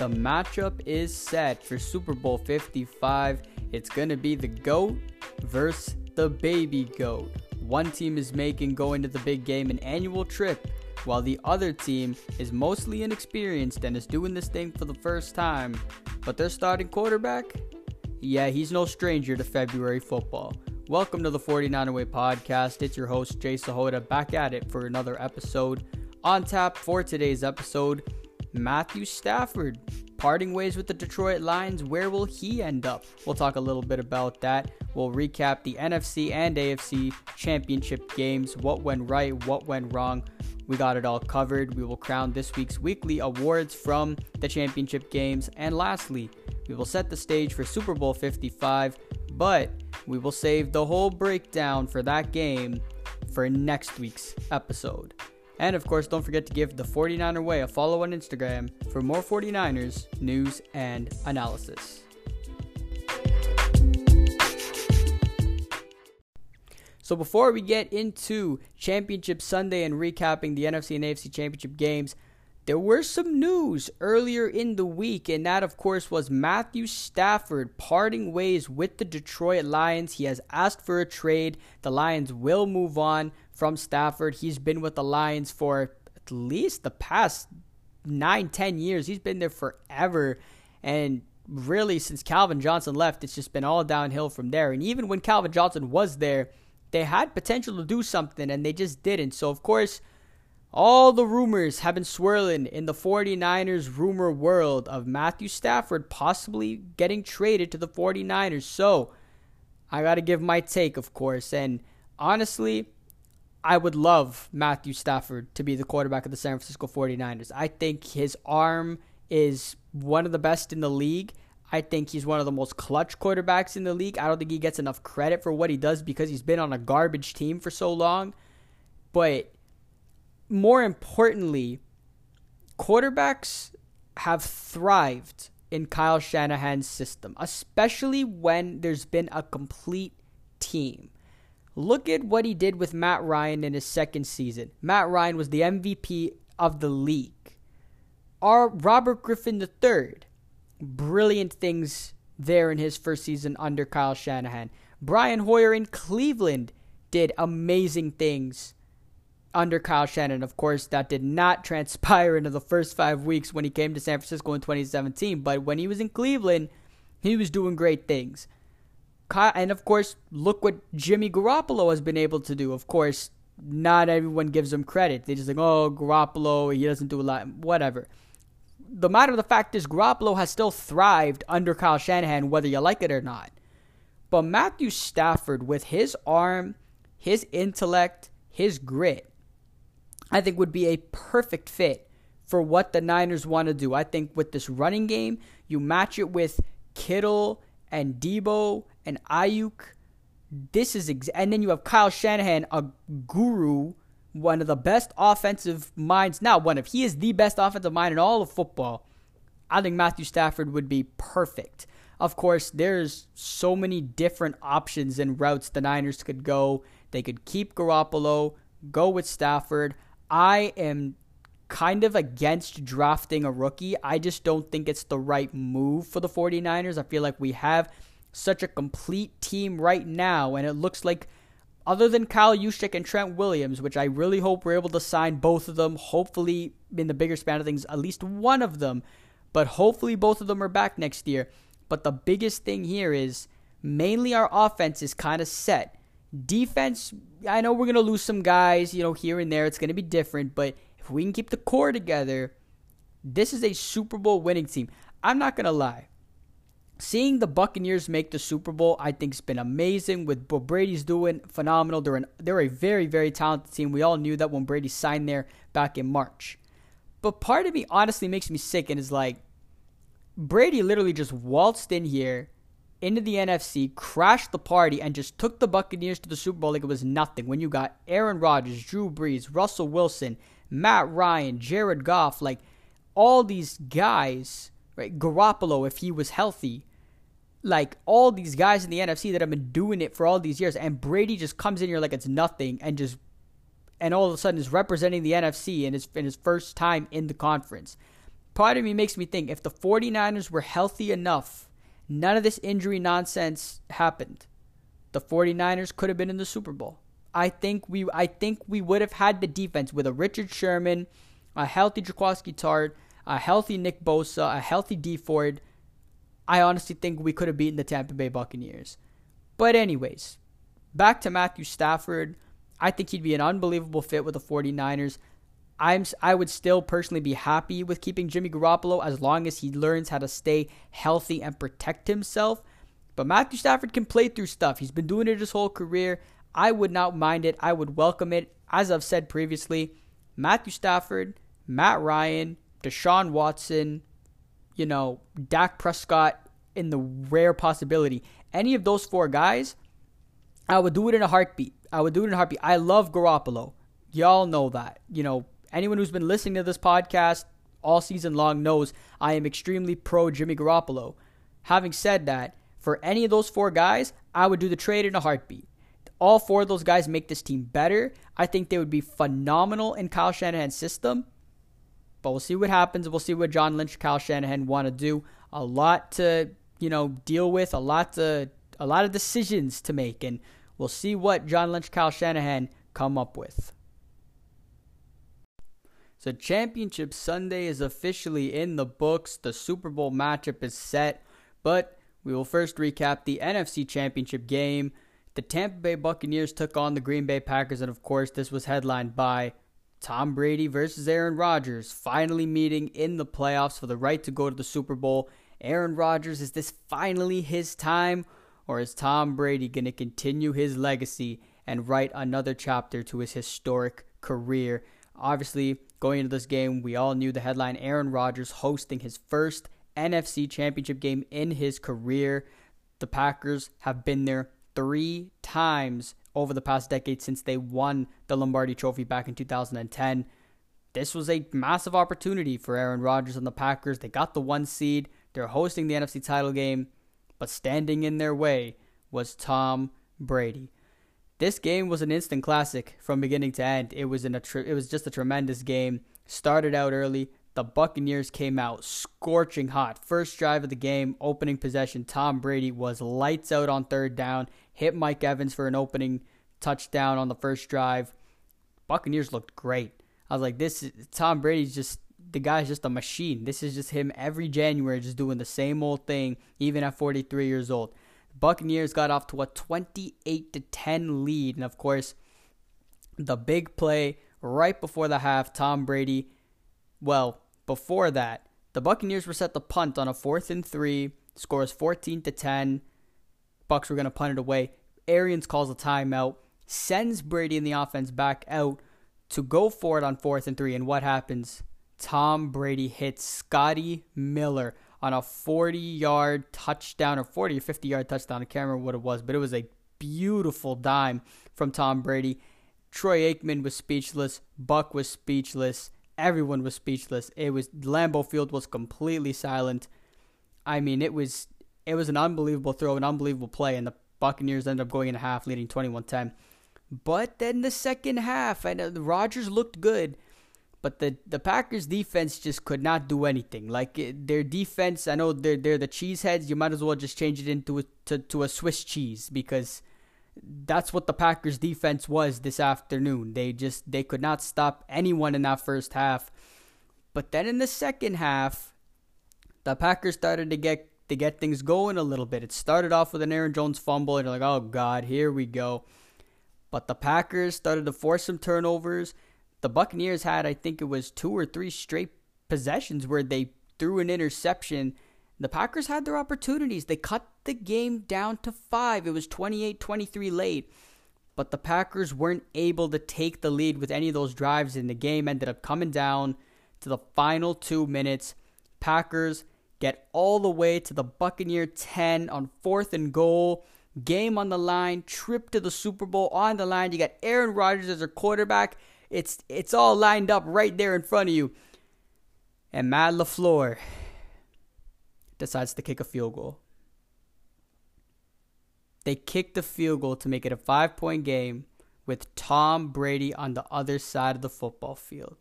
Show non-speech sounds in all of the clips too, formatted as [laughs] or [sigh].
the matchup is set for Super Bowl 55. It's going to be the GOAT versus the baby GOAT. One team is making going to the big game an annual trip, while the other team is mostly inexperienced and is doing this thing for the first time. But their starting quarterback? Yeah, he's no stranger to February football. Welcome to the 49 Way podcast. It's your host, Jay Sahota, back at it for another episode. On tap for today's episode, Matthew Stafford parting ways with the Detroit Lions. Where will he end up? We'll talk a little bit about that. We'll recap the NFC and AFC championship games, what went right, what went wrong. We got it all covered. We will crown this week's weekly awards from the championship games. And lastly, we will set the stage for Super Bowl 55, but we will save the whole breakdown for that game for next week's episode. And of course, don't forget to give the 49er Way a follow on Instagram for more 49ers news and analysis. So before we get into Championship Sunday and recapping the NFC and AFC Championship games, there were some news earlier in the week, and that, of course, was Matthew Stafford parting ways with the Detroit Lions. He has asked for a trade. The Lions will move on from Stafford. He's been with the Lions for at least the past nine, ten years. He's been there forever. And really, since Calvin Johnson left, it's just been all downhill from there. And even when Calvin Johnson was there, they had potential to do something and they just didn't. So, of course, all the rumors have been swirling in the 49ers rumor world of Matthew Stafford possibly getting traded to the 49ers. So, I got to give my take, of course. And honestly, I would love Matthew Stafford to be the quarterback of the San Francisco 49ers. I think his arm is one of the best in the league. I think he's one of the most clutch quarterbacks in the league. I don't think he gets enough credit for what he does because he's been on a garbage team for so long. But more importantly, quarterbacks have thrived in Kyle Shanahan's system, especially when there's been a complete team. Look at what he did with Matt Ryan in his second season. Matt Ryan was the MVP of the league. Our Robert Griffin III, brilliant things there in his first season under Kyle Shanahan. Brian Hoyer in Cleveland did amazing things under Kyle Shanahan. Of course, that did not [laughs] transpire into the first five weeks when he came to San Francisco in 2017, but when he was in Cleveland, he was doing great things and of course, look what Jimmy Garoppolo has been able to do. Of course, not everyone gives him credit. They just like, oh, Garoppolo, he doesn't do a lot, whatever. The matter of the fact is, Garoppolo has still thrived under Kyle Shanahan, whether you like it or not. But Matthew Stafford, with his arm, his intellect, his grit, I think would be a perfect fit for what the Niners want to do. I think with this running game, you match it with Kittle and Deebo and Aiyuk. This is ex- and then you have Kyle Shanahan, a guru, one of the best offensive minds. Now, one of he is the best offensive mind in all of football. I think Matthew Stafford would be perfect. Of course, there's so many different options and routes the Niners could go. They could keep Garoppolo, go with Stafford. I am kind of against drafting a rookie. I just don't think it's the right move for the 49ers. I feel like we have such a complete team right now, and it looks like other than Kyle Juszczyk and Trent Williams, which I really hope we're able to sign both of them, hopefully in the bigger span of things, at least one of them, but hopefully both of them are back next year. But the biggest thing here is mainly our offense is kind of set. Defense, I know we're going to lose some guys, you know, here and there. It's going to be different, but if we can keep the core together, this is a Super Bowl winning team. I'm not going to lie seeing the Buccaneers make the Super Bowl, I think, has been amazing. With what Brady's doing, phenomenal. They're an, they're a very very talented team. We all knew that when Brady signed there back in March. But part of me honestly makes me sick and is like, Brady literally just waltzed in here into the NFC, crashed the party, and just took the Buccaneers to the Super Bowl like it was nothing. When you got Aaron Rodgers, Drew Brees, Russell Wilson, Matt Ryan, Jared Goff, like all these guys, right? Garoppolo, if he was healthy, like all these guys in the NFC that have been doing it for all these years, and Brady just comes in here like it's nothing, and just and all of a sudden is representing the NFC in his in his first time in the conference. part of me makes me think if the 49ers were healthy enough, none of this injury nonsense happened. The 49ers could have been in the Super Bowl. I think we I think we would have had the defense with a Richard Sherman, a healthy Jaquiski Tartt, a healthy Nick Bosa, a healthy Dee Ford. I honestly think we could have beaten the Tampa Bay Buccaneers. But anyways, back to Matthew Stafford. I think he'd be an unbelievable fit with the 49ers. I'm I would still personally be happy with keeping Jimmy Garoppolo as long as he learns how to stay healthy and protect himself. But Matthew Stafford can play through stuff. He's been doing it his whole career. I would not mind it. I would welcome it. As I've said previously, Matthew Stafford, Matt Ryan, Deshaun Watson, you know, Dak Prescott in the rare possibility. Any of those four guys, I would do it in a heartbeat. I would do it in a heartbeat. I love Garoppolo. Y'all know that. You know, anyone who's been listening to this podcast all season long knows I am extremely pro Jimmy Garoppolo. Having said that, for any of those four guys, I would do the trade in a heartbeat. All four of those guys make this team better. I think they would be phenomenal in Kyle Shanahan's system. But we'll see what happens. We'll see what John Lynch, Kyle Shanahan want to do. A lot to, you know, deal with, a lot to a lot of decisions to make, and we'll see what John Lynch, Kyle Shanahan come up with. So, Championship Sunday is officially in the books. The Super Bowl matchup is set, but we will first recap the NFC Championship game. The Tampa Bay Buccaneers took on the Green Bay Packers, and of course, this was headlined by Tom Brady versus Aaron Rodgers, finally meeting in the playoffs for the right to go to the Super Bowl. Aaron Rodgers, is this finally his time, or is Tom Brady going to continue his legacy and write another chapter to his historic career? Obviously, going into this game, we all knew the headline Aaron Rodgers hosting his first NFC championship game in his career. The Packers have been there three times over the past decade since they won the Lombardi Trophy back in 2010. This was a massive opportunity for Aaron Rodgers and the Packers. They got the one seed, they're hosting the NFC title game, but standing in their way was Tom Brady. This game was an instant classic from beginning to end. It was in a it was just a tremendous game. Started out early. The Buccaneers came out scorching hot. First drive of the game, opening possession. Tom Brady was lights out on third down. Hit Mike Evans for an opening touchdown on the first drive. Buccaneers looked great. I was like, this is, Tom Brady's just the guy's just a machine. This is just him every January, just doing the same old thing, even at 43 years old. Buccaneers got off to a 28 to 10 lead, and of course, the big play right before the half, Tom Brady. Well, before that, the Buccaneers were set to punt on a fourth and three. Scores 14 to 10. Bucks were going to punt it away. Arians calls a timeout, sends Brady and the offense back out to go for it on fourth and three. And what happens? Tom Brady hits Scotty Miller on a 40 yard touchdown or 40 or 50 yard touchdown. I can't remember what it was, but it was a beautiful dime from Tom Brady. Troy Aikman was speechless. Buck was speechless. Everyone was speechless. It was Lambeau Field was completely silent. I mean, it was it was an unbelievable throw, an unbelievable play, and the Buccaneers ended up going in half, leading 21-10. But then the second half, and uh, Rodgers looked good, but the the Packers defense just could not do anything. Like eh, their defense, I know they're they're the cheeseheads. You might as well just change it into a, to to a Swiss cheese because that's what the Packers defense was this afternoon. They just they could not stop anyone in that first half. But then in the second half, the Packers started to get to get things going a little bit. It started off with an Aaron Jones fumble, and you're like, oh god, here we go. But the Packers started to force some turnovers the Buccaneers had, I think it was two or three straight possessions where they threw an interception. The Packers had their opportunities. They cut the game down to five. It was 28 23 late. But the Packers weren't able to take the lead with any of those drives, and the game ended up coming down to the final two minutes. Packers get all the way to the Buccaneer 10 on fourth and goal. Game on the line, trip to the Super Bowl on the line. You got Aaron Rodgers as their quarterback. It's it's all lined up right there in front of you. And Matt LaFleur decides to kick a field goal. They kick the field goal to make it a five point game with Tom Brady on the other side of the football field.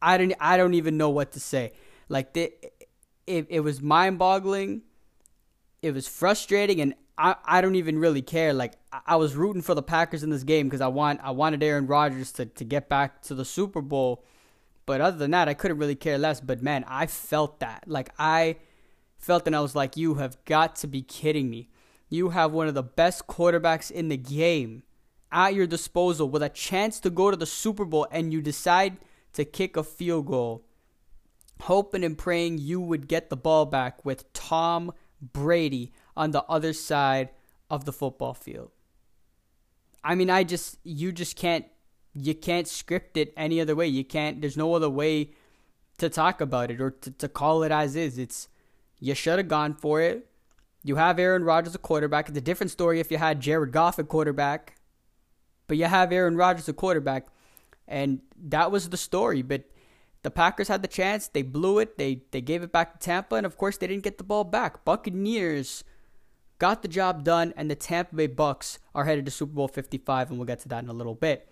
I don't I don't even know what to say. Like the, it, it was mind boggling. It was frustrating, and I, I don't even really care. Like I was rooting for the Packers in this game because I want I wanted Aaron Rodgers to, to get back to the Super Bowl. But other than that, I couldn't really care less. But man, I felt that. Like I felt and I was like, you have got to be kidding me. You have one of the best quarterbacks in the game at your disposal with a chance to go to the Super Bowl and you decide to kick a field goal, hoping and praying you would get the ball back with Tom Brady on the other side of the football field. I mean, I just, you just can't, you can't script it any other way. You can't, there's no other way to talk about it or to, to call it as is. It's, you should have gone for it. You have Aaron Rodgers a quarterback. It's a different story if you had Jared Goff a quarterback. But you have Aaron Rodgers a quarterback. And that was the story. But the Packers had the chance. They blew it. They they gave it back to Tampa. And of course they didn't get the ball back. Buccaneers got the job done, and the Tampa Bay Bucks are headed to Super Bowl 55, and we'll get to that in a little bit.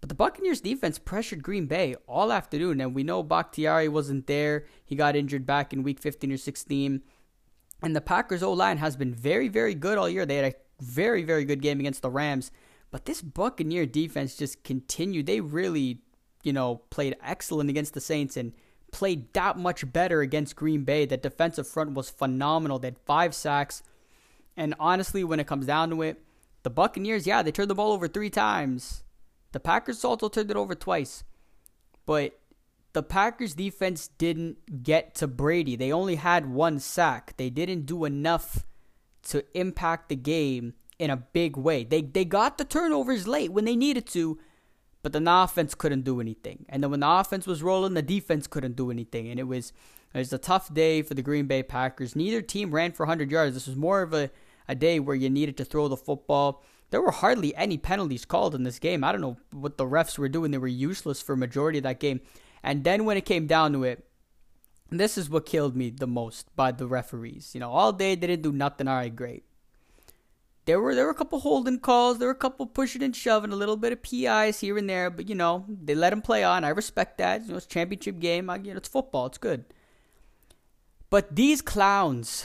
But the Buccaneers defense pressured Green Bay all afternoon, and we know Bakhtiari wasn't there. He got injured back in week 15 or 16. And the Packers O line has been very, very good all year. They had a very, very good game against the Rams. But this Buccaneer defense just continued. They really, you know, played excellent against the Saints and played that much better against Green Bay. That defensive front was phenomenal. They had five sacks. And honestly, when it comes down to it, the Buccaneers, yeah, they turned the ball over three times. The Packers also turned it over twice. But the Packers defense didn't get to Brady. They only had one sack. They didn't do enough to impact the game in a big way. They they got the turnovers late when they needed to, but then the offense couldn't do anything. And then when the offense was rolling, the defense couldn't do anything. And it was it was a tough day for the Green Bay Packers. Neither team ran for 100 yards. This was more of a, a day where you needed to throw the football. There were hardly any penalties called in this game. I don't know what the refs were doing. They were useless for majority of that game. And then when it came down to it, this is what killed me the most by the referees. You know, all day they didn't do nothing. All right, great. There were there were a couple holding calls, there were a couple pushing and shoving, a little bit of PIs here and there, but you know they let him play on. I respect that. You know, it's a championship game. I, you know, it's football. It's good. But these clowns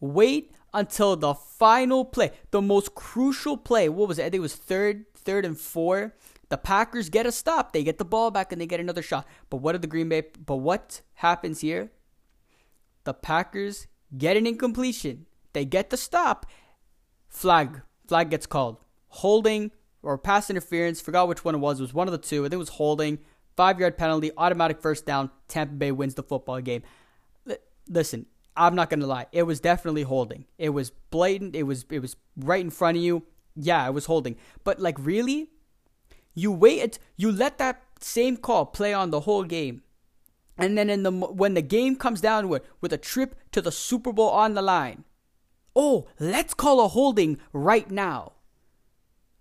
wait until the final play, the most crucial play. What was it? I think it was third, third and four. The Packers get a stop. They get the ball back and they get another shot. But what did the Green Bay? But what happens here? The Packers get an incompletion. They get the stop. Flag. Flag gets called. Holding or pass interference. Forgot which one it was. It was one of the two. I think it was holding. Five yard penalty. Automatic first down. Tampa Bay wins the football game. Listen, I'm not gonna lie. It was definitely holding. It was blatant. It was it was right in front of you. Yeah, it was holding. But like really, you wait, you let that same call play on the whole game. And then in the when the game comes down with with a trip to the Super Bowl on the line. Oh, let's call a holding right now.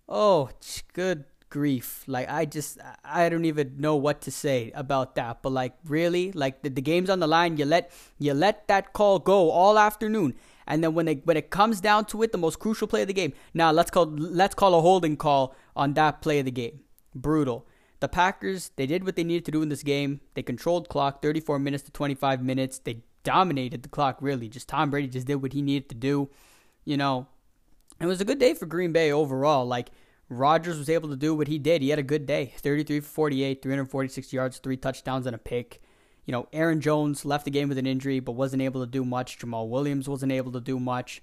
Oh, good grief. Like I just I don't even know what to say about that. But like really, like the, the game's on the line, you let you let that call go all afternoon. And then when it when it comes down to it, the most crucial play of the game. Now let's call let's call a holding call on that play of the game. Brutal. The Packers, they did what they needed to do in this game. They controlled clock 34 minutes to 25 minutes. They dominated the clock really. Just Tom Brady just did what he needed to do. You know, it was a good day for Green Bay overall. Like Rodgers was able to do what he did. He had a good day. 33 for 48, 346 yards, three touchdowns and a pick. You know, Aaron Jones left the game with an injury but wasn't able to do much. Jamaal Williams wasn't able to do much.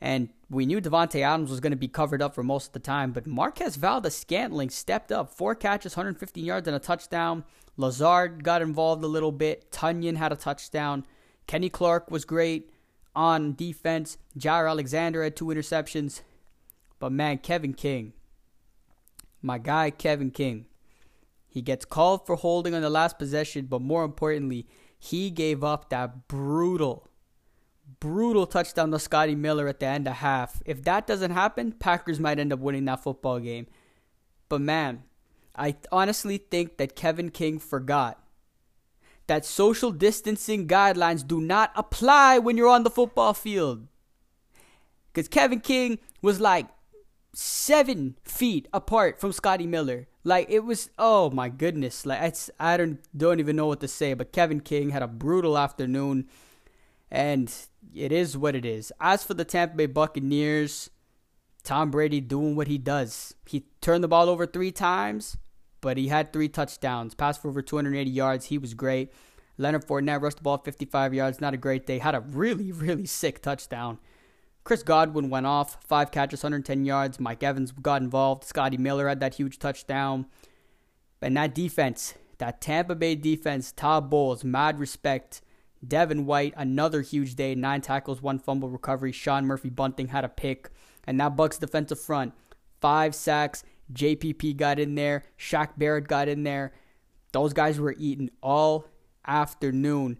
And we knew Davante Adams was going to be covered up for most of the time, but Marquez Valdes-Scantling stepped up. Four catches, 115 yards, and a touchdown. Lazard got involved a little bit. Tonyan had a touchdown. Kenny Clark was great on defense. Jaire Alexander had two interceptions. But man, Kevin King, my guy Kevin King, he gets called for holding on the last possession, but more importantly, he gave up that brutal, brutal touchdown to Scotty Miller at the end of half. If that doesn't happen, Packers might end up winning that football game. But man, I honestly think that Kevin King forgot that social distancing guidelines do not apply when you're on the football field. Because Kevin King was like seven feet apart from Scotty Miller. Like it was, oh my goodness! Like it's, I don't don't even know what to say. But Kevin King had a brutal afternoon, and it is what it is. As for the Tampa Bay Buccaneers, Tom Brady doing what he does. He turned the ball over three times, but he had three touchdowns. Passed for over 280 yards. He was great. Leonard Fournette rushed the ball 55 yards. Not a great day. Had a really, [laughs] really sick touchdown. Chris Godwin went off, five catches, 110 yards. Mike Evans got involved. Scotty Miller had that huge touchdown. And that defense, that Tampa Bay defense, Todd Bowles, mad respect. Devin White, another huge day, nine tackles, one fumble recovery. Sean Murphy-Bunting had a pick. And that Bucks defensive front, five sacks. JPP got in there. Shaq Barrett got in there. Those guys were eating all afternoon.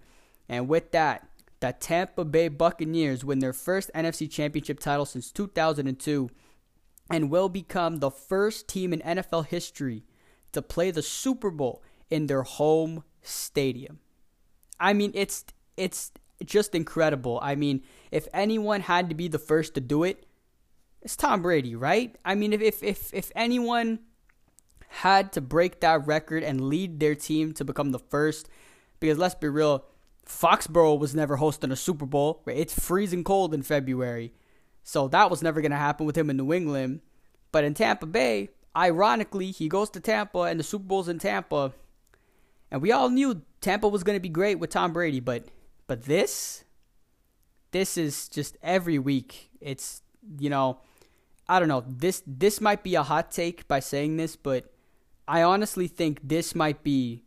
And with that, the Tampa Bay Buccaneers win their first NFC Championship title since 2002 and will become the first team in NFL history to play the Super Bowl in their home stadium. I mean, it's it's just incredible. I mean, if anyone had to be the first to do it, it's Tom Brady, right? I mean, if if if, if anyone had to break that record and lead their team to become the first, because let's be real, Foxborough was never hosting a Super Bowl. It's freezing cold in February. So that was never to happen with him in New England. But in Tampa Bay, ironically, he goes to Tampa and the Super Bowl's in Tampa. And we all knew Tampa was going to be great with Tom Brady, but but this this is just every week. It's you know, I don't know. This this might be a hot take by saying this, but I honestly think this might be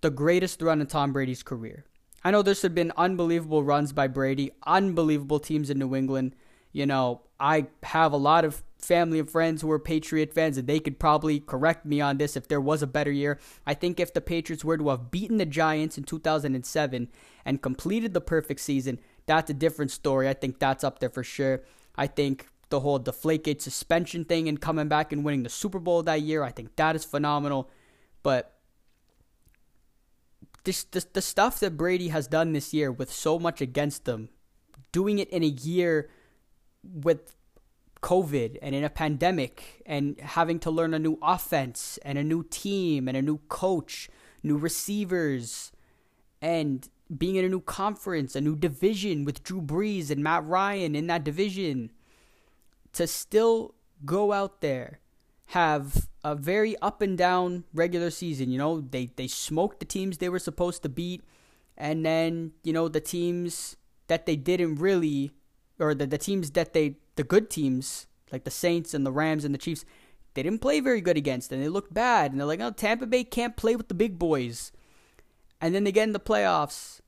the greatest run in Tom Brady's career. I know there's been unbelievable runs by Brady, unbelievable teams in New England. You know, I have a lot of family and friends who are Patriot fans, and they could probably correct me on this if there was a better year. I think if the Patriots were to have beaten the Giants in 2007 and completed the perfect season, that's a different story. I think that's up there for sure. I think the whole Deflategate suspension thing and coming back and winning the Super Bowl that year, I think that is phenomenal. But this, this the stuff that Brady has done this year with so much against them, doing it in a year with COVID and in a pandemic and having to learn a new offense and a new team and a new coach, new receivers, and being in a new conference, a new division with Drew Brees and Matt Ryan in that division, to still go out there, have a very up and down regular season. You know, they they smoked the teams they were supposed to beat, and then you know the teams that they didn't really, or the the teams that they the good teams like the Saints and the Rams and the Chiefs, they didn't play very good against, and they looked bad. And they're like, oh, Tampa Bay can't play with the big boys, and then they get in the playoffs.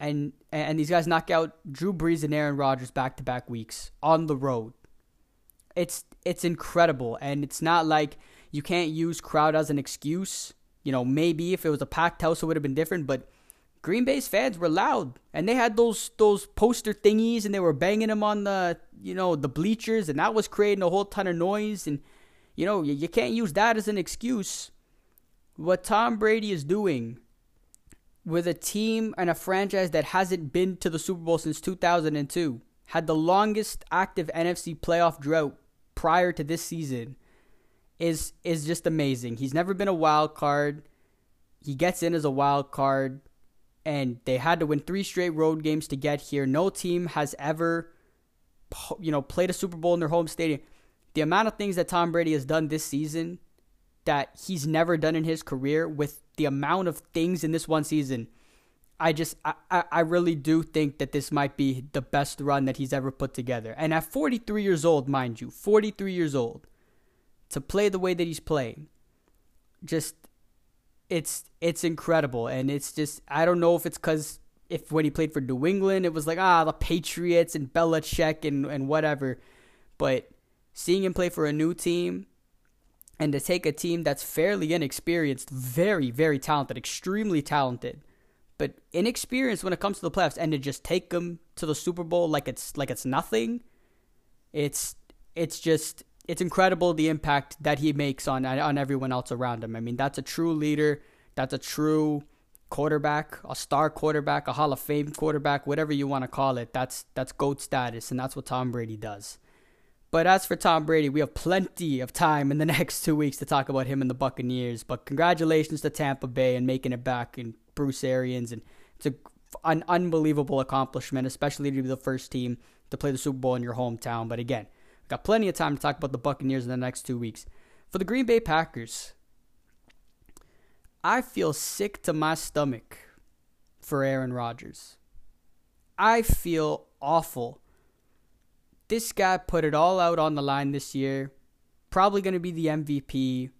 And, and these guys knock out Drew Brees and Aaron Rodgers back to back weeks on the road. It's it's incredible, and it's not like you can't use crowd as an excuse. You know, maybe if it was a packed house, it would have been different. But Green Bay's fans were loud, and they had those those poster thingies, and they were banging them on the you know the bleachers, and that was creating a whole ton of noise. And you know, you, you can't use that as an excuse. What Tom Brady is doing with a team and a franchise that hasn't been to the Super Bowl since 2002, had the longest active NFC playoff drought prior to this season is is just amazing. He's never been a wild card. He gets in as a wild card and they had to win 3 straight road games to get here. No team has ever you know played a Super Bowl in their home stadium. The amount of things that Tom Brady has done this season that he's never done in his career with the amount of things in this one season I just I, I really do think that this might be the best run that he's ever put together. And at 43 years old, mind you, 43 years old, to play the way that he's playing, just it's it's incredible. And it's just I don't know if it's because if when he played for New England, it was like ah the Patriots and Belichick and and whatever, but seeing him play for a new team and to take a team that's fairly inexperienced, very very talented, extremely talented but inexperienced when it comes to the playoffs and to just take them to the Super Bowl like it's like it's nothing. It's it's just it's incredible the impact that he makes on on everyone else around him. I mean, that's a true leader. That's a true quarterback, a star quarterback, a Hall of Fame quarterback, whatever you want to call it. That's that's goat status, and that's what Tom Brady does. But as for Tom Brady, we have plenty of time in the [laughs] next two weeks to talk about him and the Buccaneers. But congratulations to Tampa Bay and making it back and Bruce Arians. And it's a, an unbelievable accomplishment, especially to be the first team to play the Super Bowl in your hometown. But again, we've got plenty of time to talk about the Buccaneers in the next two weeks. For the Green Bay Packers, I feel sick to my stomach for Aaron Rodgers. I feel awful this guy put it all out on the line this year. Probably going to be the MVP.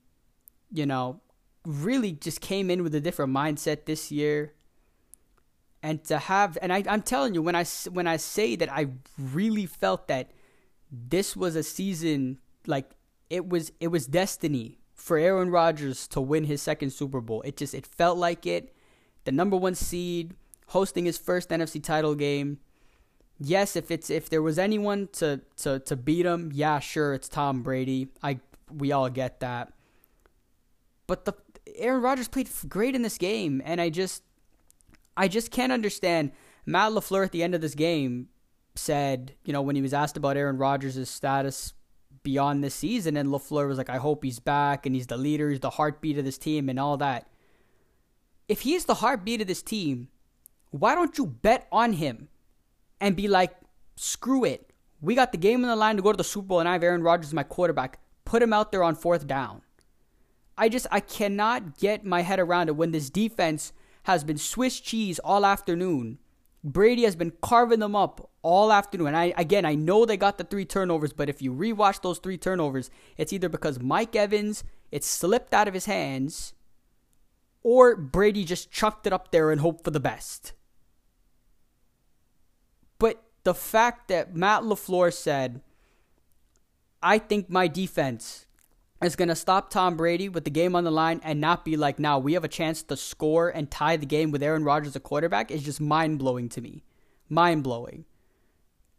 You know, really just came in with a different mindset this year. And to have, and I, I'm telling you, when I when I say that, I really felt that this was a season like it was it was destiny for Aaron Rodgers to win his second Super Bowl. It just it felt like it. The number one seed, hosting his first NFC title game yes, if it's if there was anyone to to to beat him, yeah, sure, it's Tom Brady. I we all get that. But the Aaron Rodgers played great in this game, and I just I just can't understand. Matt LaFleur at the end of this game said, you know, when he was asked about Aaron Rodgers' status beyond this season, and LaFleur was like, I hope he's back and he's the leader, he's the heartbeat of this team, and all that. If he's the heartbeat of this team, why don't you bet on him? and be like, screw it. We got the game on the line to go to the Super Bowl, and I have Aaron Rodgers my quarterback. Put him out there on fourth down. I just I cannot get my head around it when this defense has been Swiss cheese all afternoon. Brady has been carving them up all afternoon. And I again I know they got the three turnovers, but if you rewatch those three turnovers, it's either because Mike Evans it slipped out of his hands, or Brady just chucked it up there and hoped for the best. But the fact that Matt LaFleur said, I think my defense is going to stop Tom Brady with the game on the line and not be like, now we have a chance to score and tie the game with Aaron Rodgers, a quarterback, is just mind blowing to me. Mind blowing.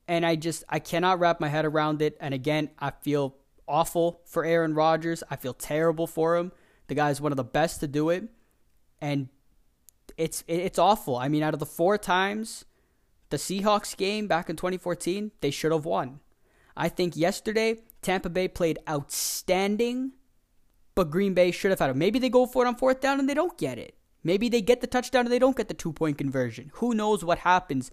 And I just, I cannot wrap my head around it. And again, I feel awful for Aaron Rodgers. I feel terrible for him. The guy is one of the best to do it. And it's it's awful. I mean, out of the four times the Seahawks game back in 2014, they should have won. I think yesterday, Tampa Bay played outstanding, but Green Bay should have had it. Maybe they go for it on fourth down and they don't get it. Maybe they get the touchdown and they don't get the two point conversion. Who knows what happens?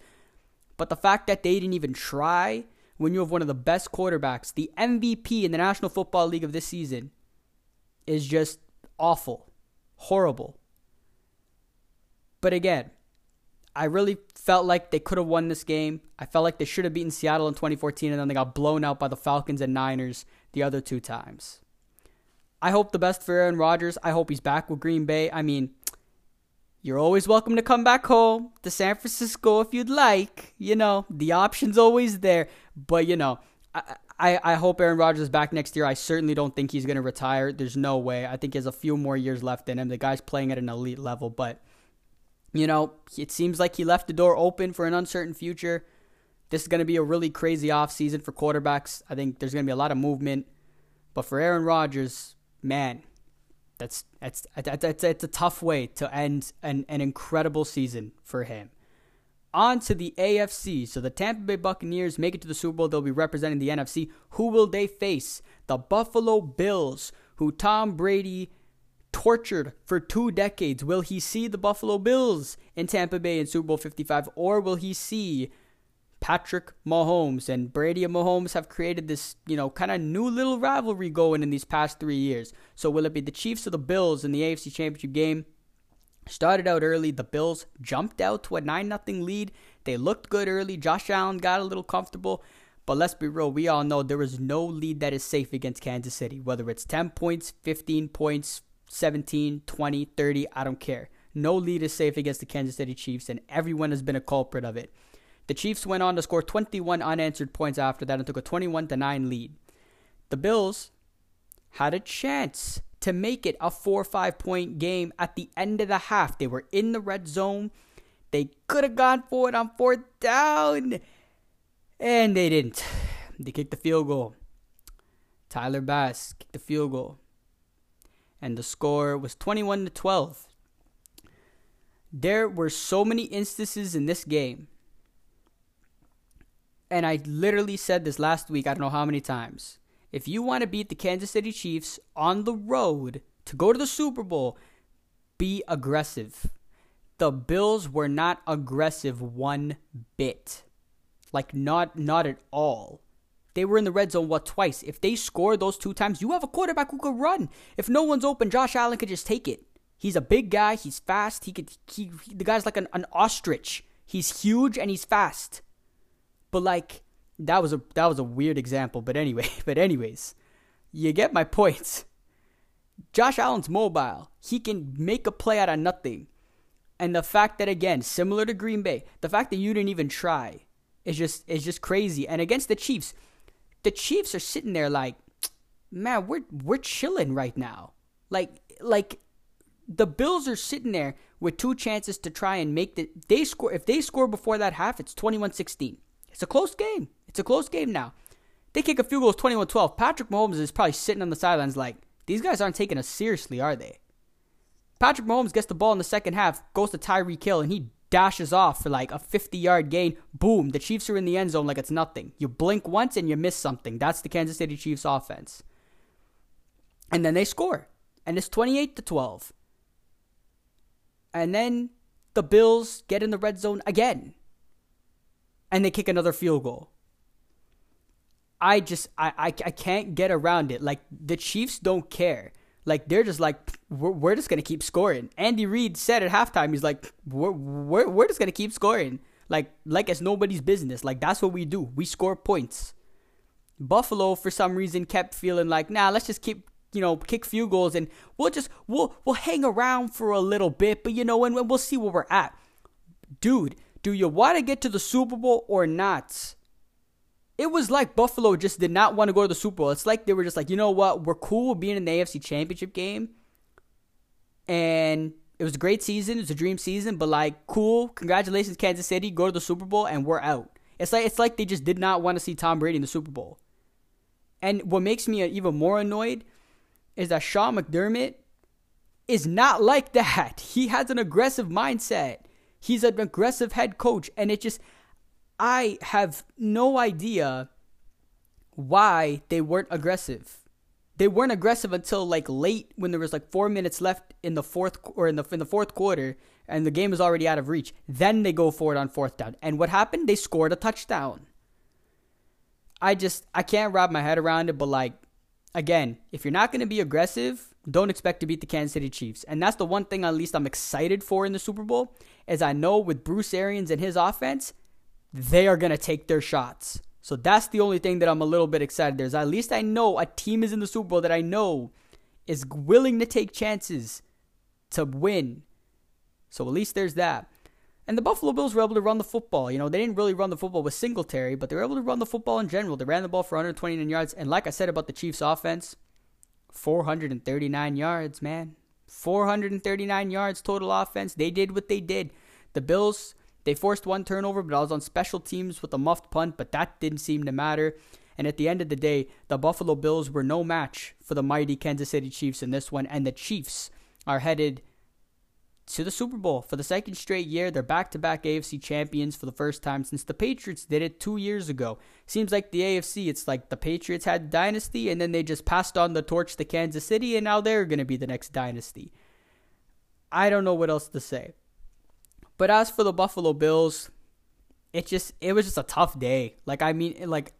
But the fact that they didn't even try when you have one of the best quarterbacks, the MVP in the National Football League of this season, is just awful, horrible. But again, I really felt like they could have won this game. I felt like they should have beaten Seattle in 2014, and then they got blown out by the Falcons and Niners the other two times. I hope the best for Aaron Rodgers. I hope he's back with Green Bay. I mean, you're always welcome to come back home to San Francisco if you'd like. You know, the option's always there. But, you know, I, I, I hope Aaron Rodgers is back next year. I certainly don't think he's going to retire. There's no way. I think he has a few more years left in him. The guy's playing at an elite level, but you know, it seems like he left the door open for an uncertain future. This is going to be a really crazy offseason for quarterbacks. I think there's going to be a lot of movement. But for Aaron Rodgers, man, that's that's that's, it's a tough way to end an, an incredible season for him. On to the AFC. So the Tampa Bay Buccaneers make it to the Super Bowl. They'll be representing the NFC. Who will they face? The Buffalo Bills, who Tom Brady tortured for two decades. Will he see the Buffalo Bills in Tampa Bay in Super Bowl 55, or will he see Patrick Mahomes and Brady and Mahomes have created this, you know, kind of new little rivalry going in these past three years? So will it be the Chiefs or the Bills in the AFC Championship game? Started out early. The Bills jumped out to a 9 0 lead. They looked good early. Josh Allen got a little comfortable. But let's be real, we all know there is no lead that is safe against Kansas City, whether it's 10 points, 15 points, 17, 20, 30, I don't care. No lead is safe against the Kansas City Chiefs, and everyone has been a culprit of it. The Chiefs went on to score 21 unanswered points after that and took a 21 9 lead. The Bills had a chance to make it a 4 5 point game at the end of the half. They were in the red zone. They could have gone for it on fourth down, and they didn't. They kicked the field goal. Tyler Bass kicked the field goal and the score was 21 to 12. There were so many instances in this game. and I literally said this last week, I don't know how many times. If you want to beat the Kansas City Chiefs on the road to go to the Super Bowl, be aggressive. The Bills were not aggressive one bit. Like not not at all. They were in the red zone what twice. If they score those two times, you have a quarterback who could run. If no one's open, Josh Allen could just take it. He's a big guy. He's fast. He could. He, the guy's like an, an ostrich. He's huge and he's fast. But like that was a that was a weird example. But anyway, [laughs] but anyways, you get my points. Josh Allen's mobile. He can make a play out of nothing. And the fact that again, similar to Green Bay, the fact that you didn't even try is just is just crazy. And against the Chiefs, the Chiefs are sitting there like, man, we're we're chilling right now. Like like the Bills are sitting there with two chances to try and make the they score if they score before that half, it's 21-16. It's a close game. It's a close game now. They kick a few goals 21-12. Patrick Mahomes is probably sitting on the sidelines like, these guys aren't taking us seriously, are they? Patrick Mahomes gets the ball in the second half, goes to Tyreek Hill, and he dashes off for like a 50 yard gain. Boom, the Chiefs are in the end zone like it's nothing. You blink once and you miss something. That's the Kansas City Chiefs offense. And then they score. And it's 28 to 12. And then the Bills get in the red zone again. And they kick another field goal. I just I, I, I can't get around it. Like the Chiefs don't care. Like they're just like we're, we're just gonna keep scoring. Andy Reid said at halftime, he's like we're, we're we're just gonna keep scoring. Like like it's nobody's business. Like that's what we do. We score points. Buffalo for some reason kept feeling like nah, let's just keep you know kick few goals and we'll just we'll we'll hang around for a little bit, but you know and we'll see where we're at. Dude, do you want to get to the Super Bowl or not? it was like Buffalo just did not want to go to the Super Bowl. It's like they were just like, you know what, we're cool being in the AFC Championship game, and it was a great season. It was a dream season, but like, cool, congratulations, Kansas City, go to the Super Bowl, and we're out. It's like it's like they just did not want to see Tom Brady in the Super Bowl. And what makes me even more annoyed is that Sean McDermott is not like that. [laughs] He has an aggressive mindset. He's an aggressive head coach, and it just I have no idea why they weren't aggressive. They weren't aggressive until like late when there was like four minutes left in the fourth or in the in the fourth quarter, and the game was already out of reach. Then they go for it on fourth down, and what happened? They scored a touchdown. I just I can't wrap my head around it, but like again, if you're not going to be aggressive, don't expect to beat the Kansas City Chiefs. And that's the one thing at least I'm excited for in the Super Bowl, is I know with Bruce Arians and his offense, they are going to take their shots. So that's the only thing that I'm a little bit excited. There's at least I know a team is in the Super Bowl that I know is willing to take chances to win. So at least there's that. And the Buffalo Bills were able to run the football. You know, they didn't really run the football with Singletary, but they were able to run the football in general. They ran the ball for 129 yards. And like I said about the Chiefs offense, 439 yards, man. 439 yards total offense. They did what they did. The Bills they forced one turnover, but I was on special teams with a muffed punt, but that didn't seem to matter. And at the end of the day, the Buffalo Bills were no match for the mighty Kansas City Chiefs in this one, and the Chiefs are headed to the Super Bowl for the second straight year. They're back to back AFC champions for the first time since the Patriots did it two years ago. Seems like the AFC, it's like the Patriots had dynasty and then they just passed on the torch to Kansas City and now they're going to be the next dynasty. I don't know what else to say. But as for the Buffalo Bills, it just it was just a tough day. Like I mean, like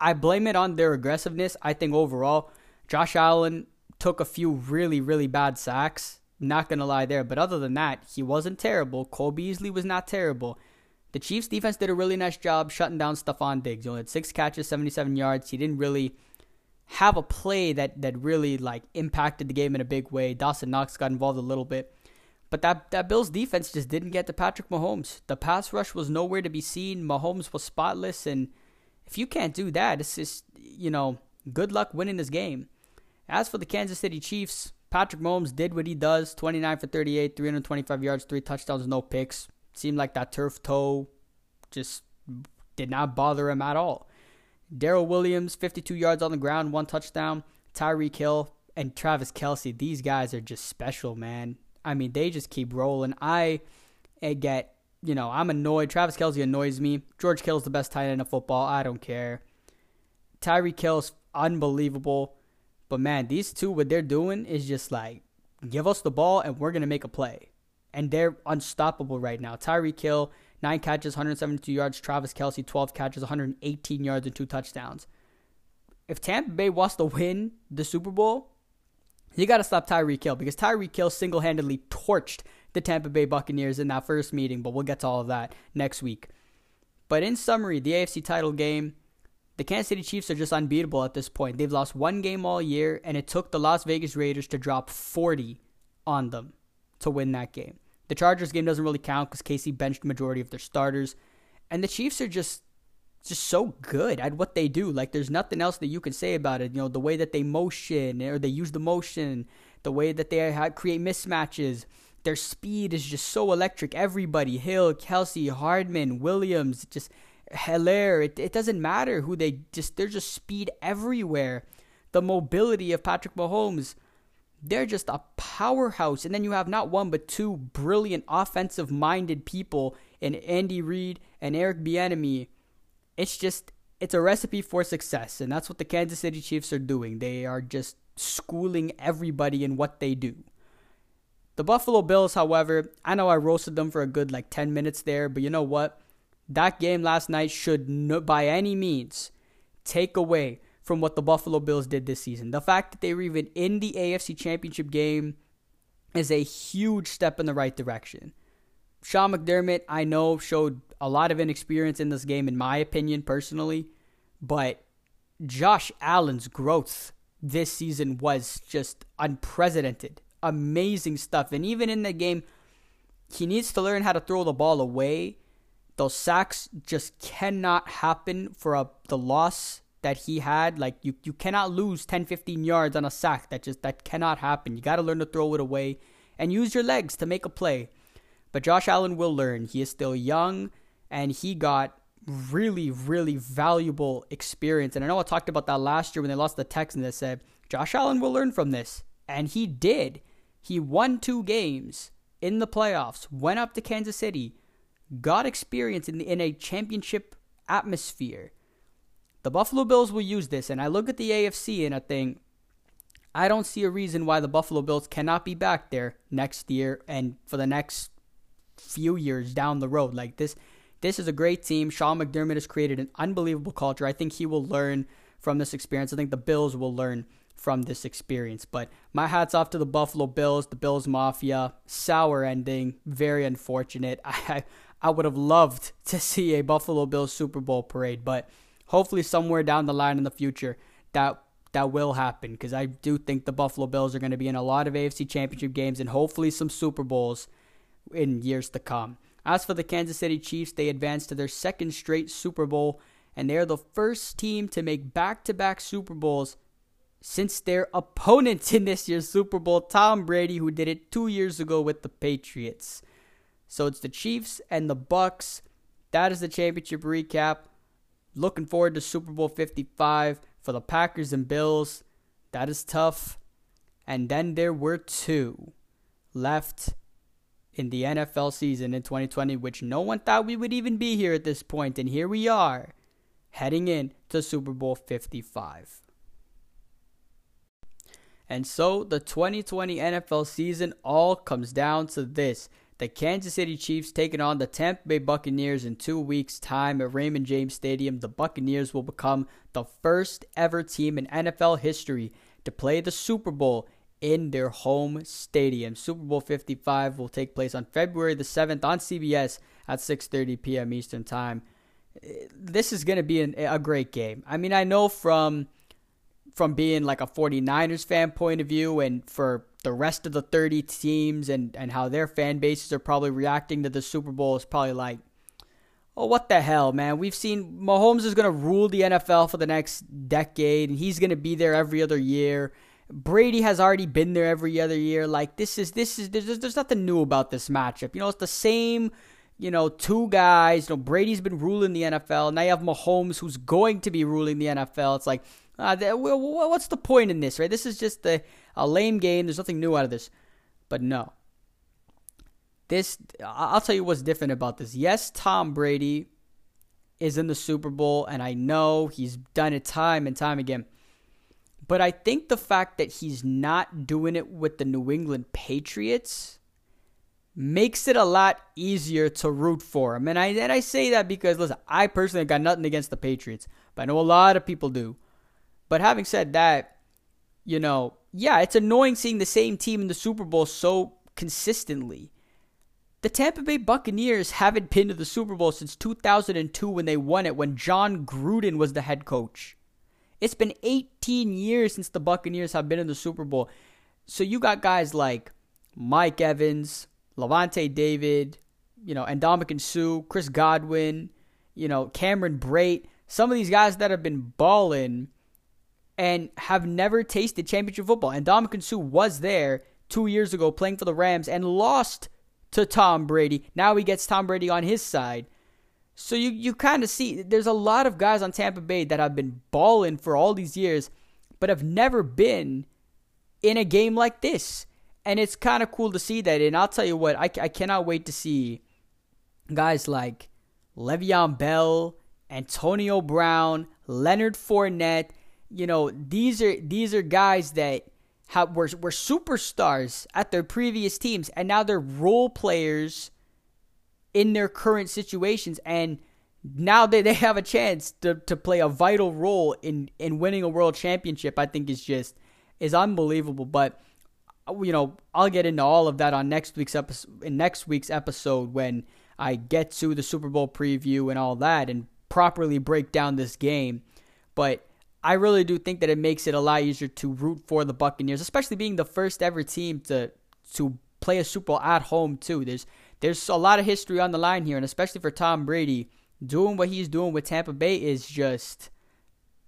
I blame it on their aggressiveness. I think overall, Josh Allen took a few really really bad sacks. Not gonna lie there, but other than that, he wasn't terrible. Cole Beasley was not terrible. The Chiefs defense did a really nice job shutting down Stefon Diggs. He only had six catches, 77 yards. He didn't really have a play that that really like impacted the game in a big way. Dawson Knox got involved a little bit. But that, that Bills defense just didn't get to Patrick Mahomes. The pass rush was nowhere to be seen. Mahomes was spotless. And if you can't do that, it's just, you know, good luck winning this game. As for the Kansas City Chiefs, Patrick Mahomes did what he does 29 for 38, 325 yards, three touchdowns, no picks. Seemed like that turf toe just did not bother him at all. Darrel Williams, 52 yards on the ground, one touchdown. Tyreek Hill and Travis Kelce, these guys are just special, man. I mean, they just keep rolling. I get you know, I'm annoyed. Travis Kelce annoys me. George Kittle's the best tight end of football. I don't care. Tyreek Hill's unbelievable. But man, these two, what they're doing is just like, give us the ball and we're going to make a play. And they're unstoppable right now. Tyree Hill, nine catches, 172 yards. Travis Kelce, 12 catches, 118 yards, and two touchdowns. If Tampa Bay wants to win the Super Bowl, you got to stop Tyreek Hill because Tyreek Hill single handedly torched the Tampa Bay Buccaneers in that first meeting, but we'll get to all of that next week. But in summary, the AFC title game, the Kansas City Chiefs are just unbeatable at this point. They've lost one game all year, and it took the Las Vegas Raiders to drop 40 on them to win that game. The Chargers game doesn't really count because KC benched majority of their starters. And the Chiefs are just just so good at what they do. Like there's nothing else that you can say about it. You know, the way that they motion or they use the motion, the way that they create mismatches. Their speed is just so electric. Everybody, Hill, Kelce, Hardman, Williams, just Helaire. It, it doesn't matter who they just, they're just speed everywhere. The mobility of Patrick Mahomes. They're just a powerhouse. And then you have not one, but two brilliant offensive minded people in Andy Reid and Eric Bieniemy. It's just, it's a recipe for success. And that's what the Kansas City Chiefs are doing. They are just schooling everybody in what they do. The Buffalo Bills, however, I know I roasted them for a good like 10 minutes there, but you know what? That game last night should, no, by any means, take away from what the Buffalo Bills did this season. The fact that they were even in the AFC Championship game is a huge step in the right direction. Sean McDermott, I know, showed a lot of inexperience in this game, in my opinion, personally, but Josh Allen's growth this season was just unprecedented. Amazing stuff. And even in the game, he needs to learn how to throw the ball away. Those sacks just cannot happen for a, the loss that he had. Like you, you cannot lose 10, 15 yards on a sack. That just that cannot happen. You got to learn to throw it away and use your legs to make a play. But Josh Allen will learn. He is still young and he got really, really valuable experience. And I know I talked about that last year when they lost the Texans. I said Josh Allen will learn from this, and he did. He won two games in the playoffs, went up to Kansas City, got experience in the, in a championship atmosphere. The Buffalo Bills will use this, and I look at the AFC and I think I don't see a reason why the Buffalo Bills cannot be back there next year and for the next few years down the road. Like this this is a great team. Sean McDermott has created an unbelievable culture. I think he will learn from this experience. I think the Bills will learn from this experience. But my hat's off to the Buffalo Bills, the Bills Mafia. Sour ending, very unfortunate. [laughs] I I would have loved to see a Buffalo Bills Super Bowl parade, but hopefully somewhere down the line in the future that that will happen because I do think the Buffalo Bills are going to be in a lot of AFC Championship games and hopefully some Super Bowls in years to come. As for the Kansas City Chiefs, they advanced to their second straight Super Bowl, and they are the first team to make back to back Super Bowls since their opponents in this year's Super Bowl, Tom Brady, who did it two years ago with the Patriots. So it's the Chiefs and the Bucks. That is the championship recap. Looking forward to Super Bowl 55 for the Packers and Bills. That is tough. And then there were two left in the NFL season in 2020, which no one thought we would even be here at this point, and here we are, heading in to Super Bowl 55. And so the 2020 NFL season all comes down to this. The Kansas City Chiefs taking on the Tampa Bay Buccaneers in two weeks' time at Raymond James Stadium. The Buccaneers will become the first ever team in NFL history to play the Super Bowl in their home stadium. Super Bowl 55 will take place on February the 7th on CBS at 6:30 p.m. Eastern Time. Eh, this is going to be an, a great game. I mean, I know from from being like a 49ers fan point of view and for the rest of the 30 teams and and how their fan bases are probably reacting to the Super Bowl is probably like Oh, what the hell, man? We've seen Mahomes is going to rule the NFL for the next decade, and he's going to be there every other year. Brady has already been there every other year. Like this is this is there's there's nothing new about this matchup. You know, it's the same. You know, two guys. You know, Brady's been ruling the NFL. Now you have Mahomes, who's going to be ruling the NFL. It's like, uh, what's the point in this, right? This is just a, a lame game. There's nothing new out of this. But no, this I'll tell you what's different about this. Yes, Tom Brady is in the Super Bowl, and I know he's done it time and time again. But I think the fact that he's not doing it with the New England Patriots makes it a lot easier to root for him. And I and I say that because listen, I personally got nothing against the Patriots, but I know a lot of people do. But having said that, you know, yeah, it's annoying seeing the same team in the Super Bowl so consistently. The Tampa Bay Buccaneers haven't been to the Super Bowl since 2002 when they won it when Jon Gruden was the head coach. It's been 18 years since the Buccaneers have been in the Super Bowl. So you got guys like Mike Evans, Lavonte David, you know, Ndamukong Suh, Chris Godwin, you know, Cameron Brate, some of these guys that have been balling and have never tasted championship football. And Ndamukong Suh was there two years ago playing for the Rams and lost to Tom Brady. Now he gets Tom Brady on his side. So you, you kind of see there's a lot of guys on Tampa Bay that have been balling for all these years, but have never been in a game like this. And it's kind of cool to see that. And I'll tell you what, I, I cannot wait to see guys like Le'Veon Bell, Antonio Brown, Leonard Fournette. You know, these are these are guys that have were, were superstars at their previous teams, and now they're role players in their current situations. And now they, they have a chance to, to play a vital role in, in winning a world championship, I think is just is unbelievable. But uh, you know, I'll get into all of that on next week's episode in next week's episode when I get to the Super Bowl preview and all that and properly break down this game. But I really do think that it makes it a lot easier to root for the Buccaneers, especially being the first ever team to to play a Super Bowl at home too. There's there's a lot of history on the line here, and especially for Tom Brady, doing what he's doing with Tampa Bay is just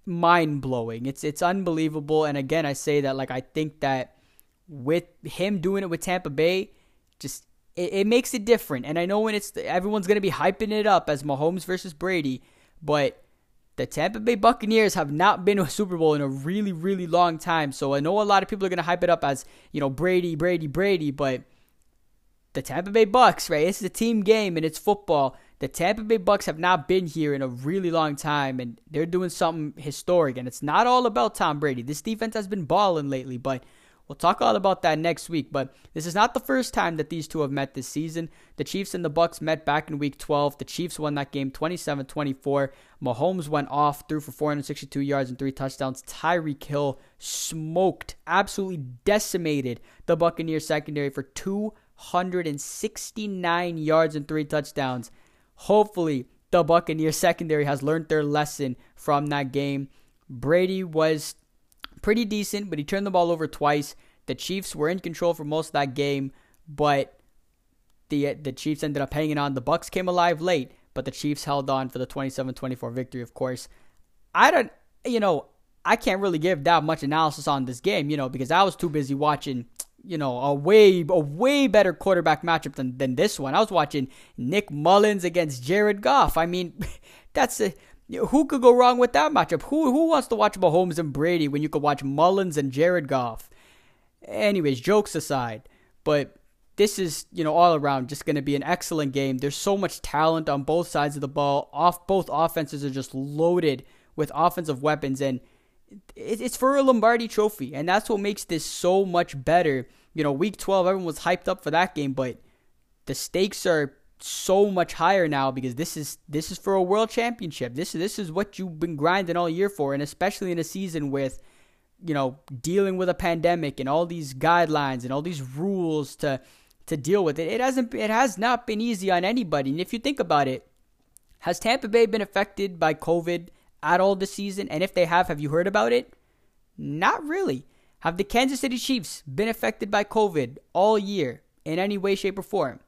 mind blowing. It's it's unbelievable. And again, I say that like I think that with him doing it with Tampa Bay, just it, it makes it different. And I know when it's everyone's gonna be hyping it up as Mahomes versus Brady, but the Tampa Bay Buccaneers have not been to a Super Bowl in a really, really long time. So I know a lot of people are gonna hype it up as you know Brady, Brady, Brady, but the Tampa Bay Bucks, right? This is a team game and it's football. The Tampa Bay Bucks have not been here in a really long time and they're doing something historic. And it's not all about Tom Brady. This defense has been balling lately, but We'll talk all about that next week, but this is not the first time that these two have met this season. The Chiefs and the Bucks met back in week 12. The Chiefs won that game 27-24. Mahomes went off, threw for 462 yards and 3 touchdowns. Tyreek Hill smoked, absolutely decimated the Buccaneers secondary for 269 yards and 3 touchdowns. Hopefully, the Buccaneers secondary has learned their lesson from that game. Brady was pretty decent, but he turned the ball over twice. The Chiefs were in control for most of that game, but the the Chiefs ended up hanging on. The Bucks came alive late, but the Chiefs held on for the 27-24 victory, of course. I don't you know, I can't really give that much analysis on this game, you know, because I was too busy watching, you know, a way a way better quarterback matchup than, than this one. I was watching Nick Mullens against Jared Goff. I mean, [laughs] that's a who could go wrong with that matchup? Who who wants to watch Mahomes and Brady when you could watch Mullins and Jared Goff? Anyways, jokes aside, but this is you know all around just going to be an excellent game. There's so much talent on both sides of the ball. Off both offenses are just loaded with offensive weapons, and it's for a Lombardi Trophy, and that's what makes this so much better. You know, Week 12, everyone was hyped up for that game, but the stakes are so much higher now because this is this is for a world championship. This this is what you've been grinding all year for, and especially in a season with you know dealing with a pandemic and all these guidelines and all these rules to to deal with it. It hasn't it has not been easy on anybody. And if you think about it, has Tampa Bay been affected by COVID at all this season? And if they have, have you heard about it? Not really. Have the Kansas City Chiefs been affected by COVID all year in any way, shape, or form?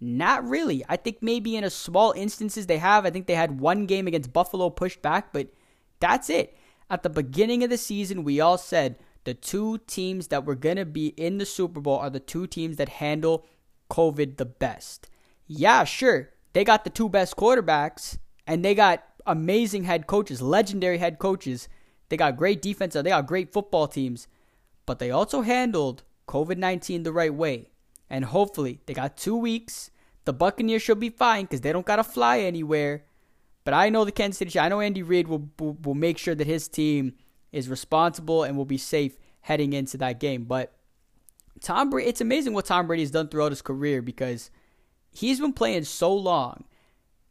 Not really. I think maybe in a small instances they have. I think they had one game against Buffalo pushed back, but that's it. At the beginning of the season, we all said the two teams that were going to be in the Super Bowl are the two teams that handle COVID the best. Yeah, sure. They got the two best quarterbacks and they got amazing head coaches, legendary head coaches. They got great defense, they got great football teams, but they also handled COVID 19 the right way. And hopefully, they got two weeks. The Buccaneers should be fine because they don't got to fly anywhere. But I know the Kansas City, I know Andy Reid will, will, will make sure that his team is responsible and will be safe heading into that game. But Tom Brady, it's amazing what Tom Brady has done throughout his career because he's been playing so long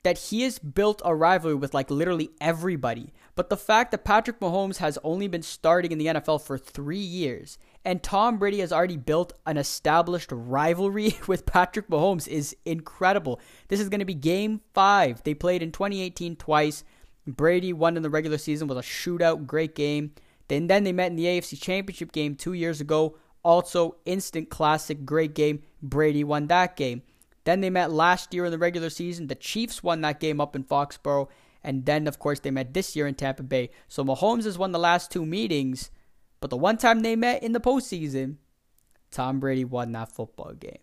that he has built a rivalry with like literally everybody. But the fact that Patrick Mahomes has only been starting in the NFL for three years and Tom Brady has already built an established rivalry [laughs] with Patrick Mahomes is incredible. This is going to be game five. They played in 2018 twice. Brady won in the regular season with a shootout, great game. Then, then they met in the AFC Championship game two years ago. Also, instant classic, great game. Brady won that game. Then they met last year in the regular season. The Chiefs won that game up in Foxborough. And then, of course, they met this year in Tampa Bay. So Mahomes has won the last two meetings. But the one time they met in the postseason, Tom Brady won that football game.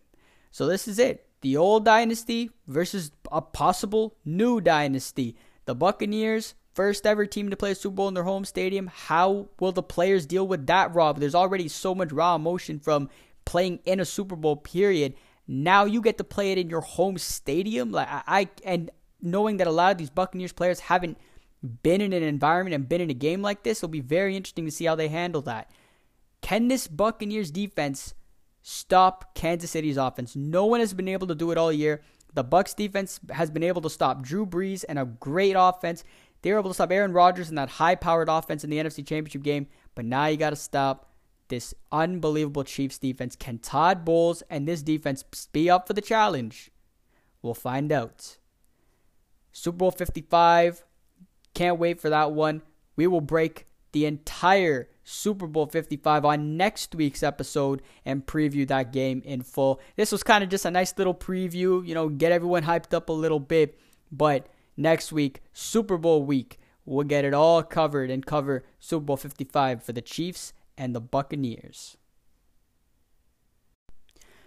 So this is it. The old dynasty versus a possible new dynasty. The Buccaneers, first ever team to play a Super Bowl in their home stadium. How will the players deal with that, Rob? There's already so much raw emotion from playing in a Super Bowl period. Now you get to play it in your home stadium. Like I, I and knowing that a lot of these Buccaneers players haven't been in an environment and been in a game like this, it'll be very interesting to see how they handle that. Can this Buccaneers defense stop Kansas City's offense? No one has been able to do it all year. The Bucks defense has been able to stop Drew Brees and a great offense. They were able to stop Aaron Rodgers in that high-powered offense in the NFC Championship game, but now you got to stop this unbelievable Chiefs defense. Can Todd Bowles and this defense be up for the challenge? We'll find out. Super Bowl 55. Can't wait for that one. We will break the entire Super Bowl 55 on next week's episode and preview that game in full. This was kind of just a nice little preview, you know, get everyone hyped up a little bit. But next week, Super Bowl week, we'll get it all covered and cover Super Bowl 55 for the Chiefs and the Buccaneers.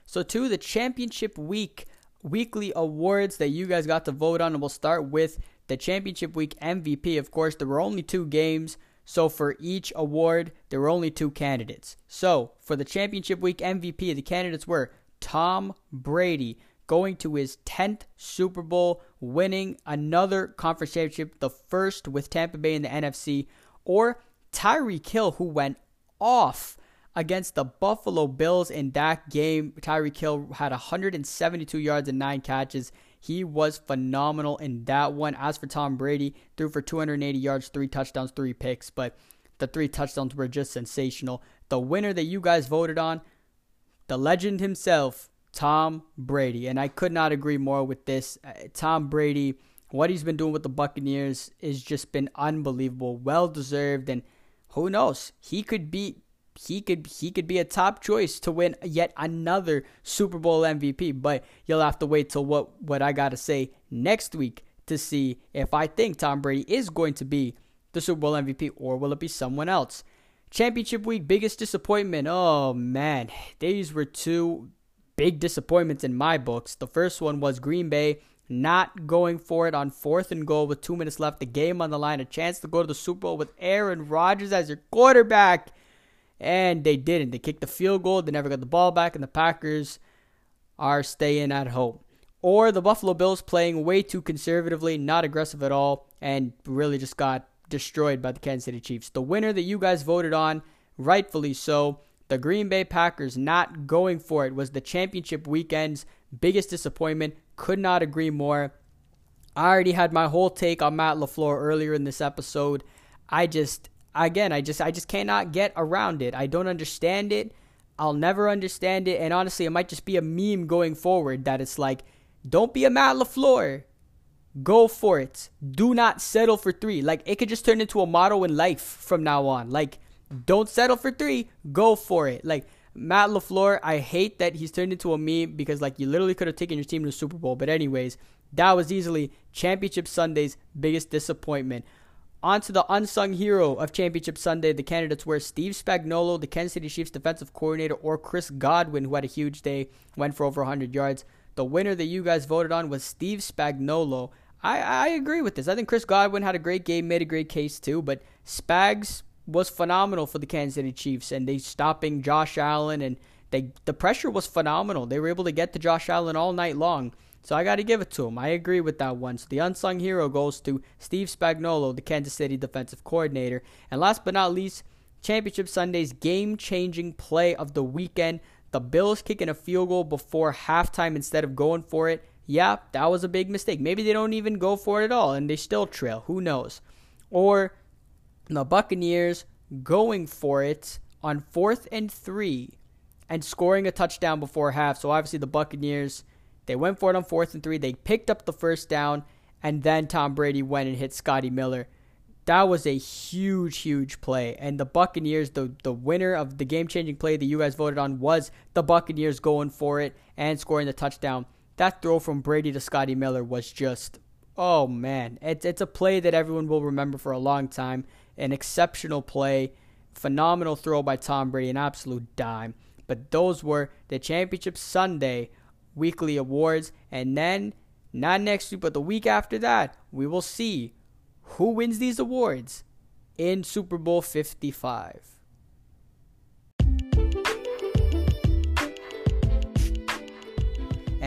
So, to the championship week weekly awards that you guys got to vote on, and we'll start with the championship week MVP. Of course, there were only two games, so for each award, there were only two candidates. So, for the championship week MVP, the candidates were Tom Brady going to his 10th Super Bowl, winning another conference championship, the first with Tampa Bay in the NFC, or Tyreek Hill, who went off against the Buffalo Bills in that game. Tyreek Hill had 172 yards and nine catches. He was phenomenal in that one. As for Tom Brady, threw for 280 yards, three touchdowns, three picks, but the three touchdowns were just sensational. The winner that you guys voted on, the legend himself, Tom Brady. And I could not agree more with this. Uh, Tom Brady, what he's been doing with the Buccaneers has just been unbelievable, well deserved, and who knows? He could be he could he could be a top choice to win yet another Super Bowl MVP. But you'll have to wait till what what I gotta say next week to see if I think Tom Brady is going to be the Super Bowl MVP or will it be someone else. Championship week biggest disappointment. Oh man, these were two big disappointments in my books. The first one was Green Bay not going for it on fourth and goal with two minutes left, the game on the line, a chance to go to the Super Bowl with Aaron Rodgers as your quarterback. And they didn't. They kicked the field goal, they never got the ball back, and the Packers are staying at home. Or the Buffalo Bills playing way too conservatively, not aggressive at all, and really just got destroyed by the Kansas City Chiefs. The winner that you guys voted on, rightfully so, the Green Bay Packers not going for it was the championship weekend's biggest disappointment. Could not agree more. I already had my whole take on Matt LaFleur earlier in this episode. I just again, I just I just cannot get around it. I don't understand it. I'll never understand it and honestly, it might just be a meme going forward that it's like don't be a Matt LaFleur. Go for it. Do not settle for 3. Like it could just turn into a motto in life from now on. Like don't settle for 3. Go for it. Like Matt LaFleur, I hate that he's turned into a meme because like you literally could have taken your team to the Super Bowl. But anyways, that was easily Championship Sunday's biggest disappointment. On to the unsung hero of Championship Sunday. The candidates were Steve Spagnuolo, the Kansas City Chiefs defensive coordinator, or Chris Godwin, who had a huge day, went for over 100 yards. The winner that you guys voted on was Steve Spagnuolo. I, I agree with this. I think Chris Godwin had a great game, made a great case too, but Spags was phenomenal for the Kansas City Chiefs, and they stopping Josh Allen and they the pressure was phenomenal. They were able to get to Josh Allen all night long. So I got to give it to him. I agree with that one. So the unsung hero goes to Steve Spagnuolo, the Kansas City defensive coordinator. And last but not least, Championship Sunday's game-changing play of the weekend. The Bills kicking a field goal before halftime instead of going for it. Yeah, that was a big mistake. Maybe they don't even go for it at all and they still trail. Who knows? Or the Buccaneers going for it on fourth and three and scoring a touchdown before half. So obviously the Buccaneers they went for it on fourth and three. They picked up the first down, and then Tom Brady went and hit Scotty Miller. That was a huge, huge play. And the Buccaneers, the, the winner of the game changing play that you guys voted on was the Buccaneers going for it and scoring the touchdown. That throw from Brady to Scotty Miller was just, oh man. It's, it's a play that everyone will remember for a long time. An exceptional play, phenomenal throw by Tom Brady, an absolute dime. But those were the championship Sunday weekly awards. And then, not next week, but the week after that, we will see who wins these awards in Super Bowl 55.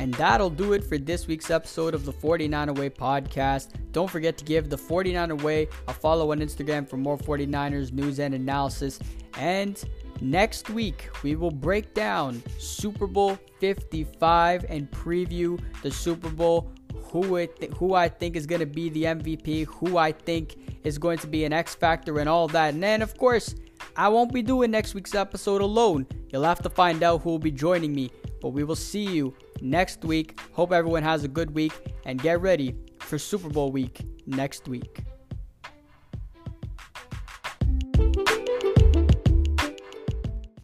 And that'll do it for this week's episode of the 49 Away podcast. Don't forget to give the 49 Away a follow on Instagram for more 49ers news and analysis. And Next week, we will break down Super Bowl 55 and preview the Super Bowl. Who, th- who I think is going to be the MVP, who I think is going to be an X factor, and all that. And then, of course, I won't be doing next week's episode alone. You'll have to find out who will be joining me. But we will see you next week. Hope everyone has a good week and get ready for Super Bowl week next week.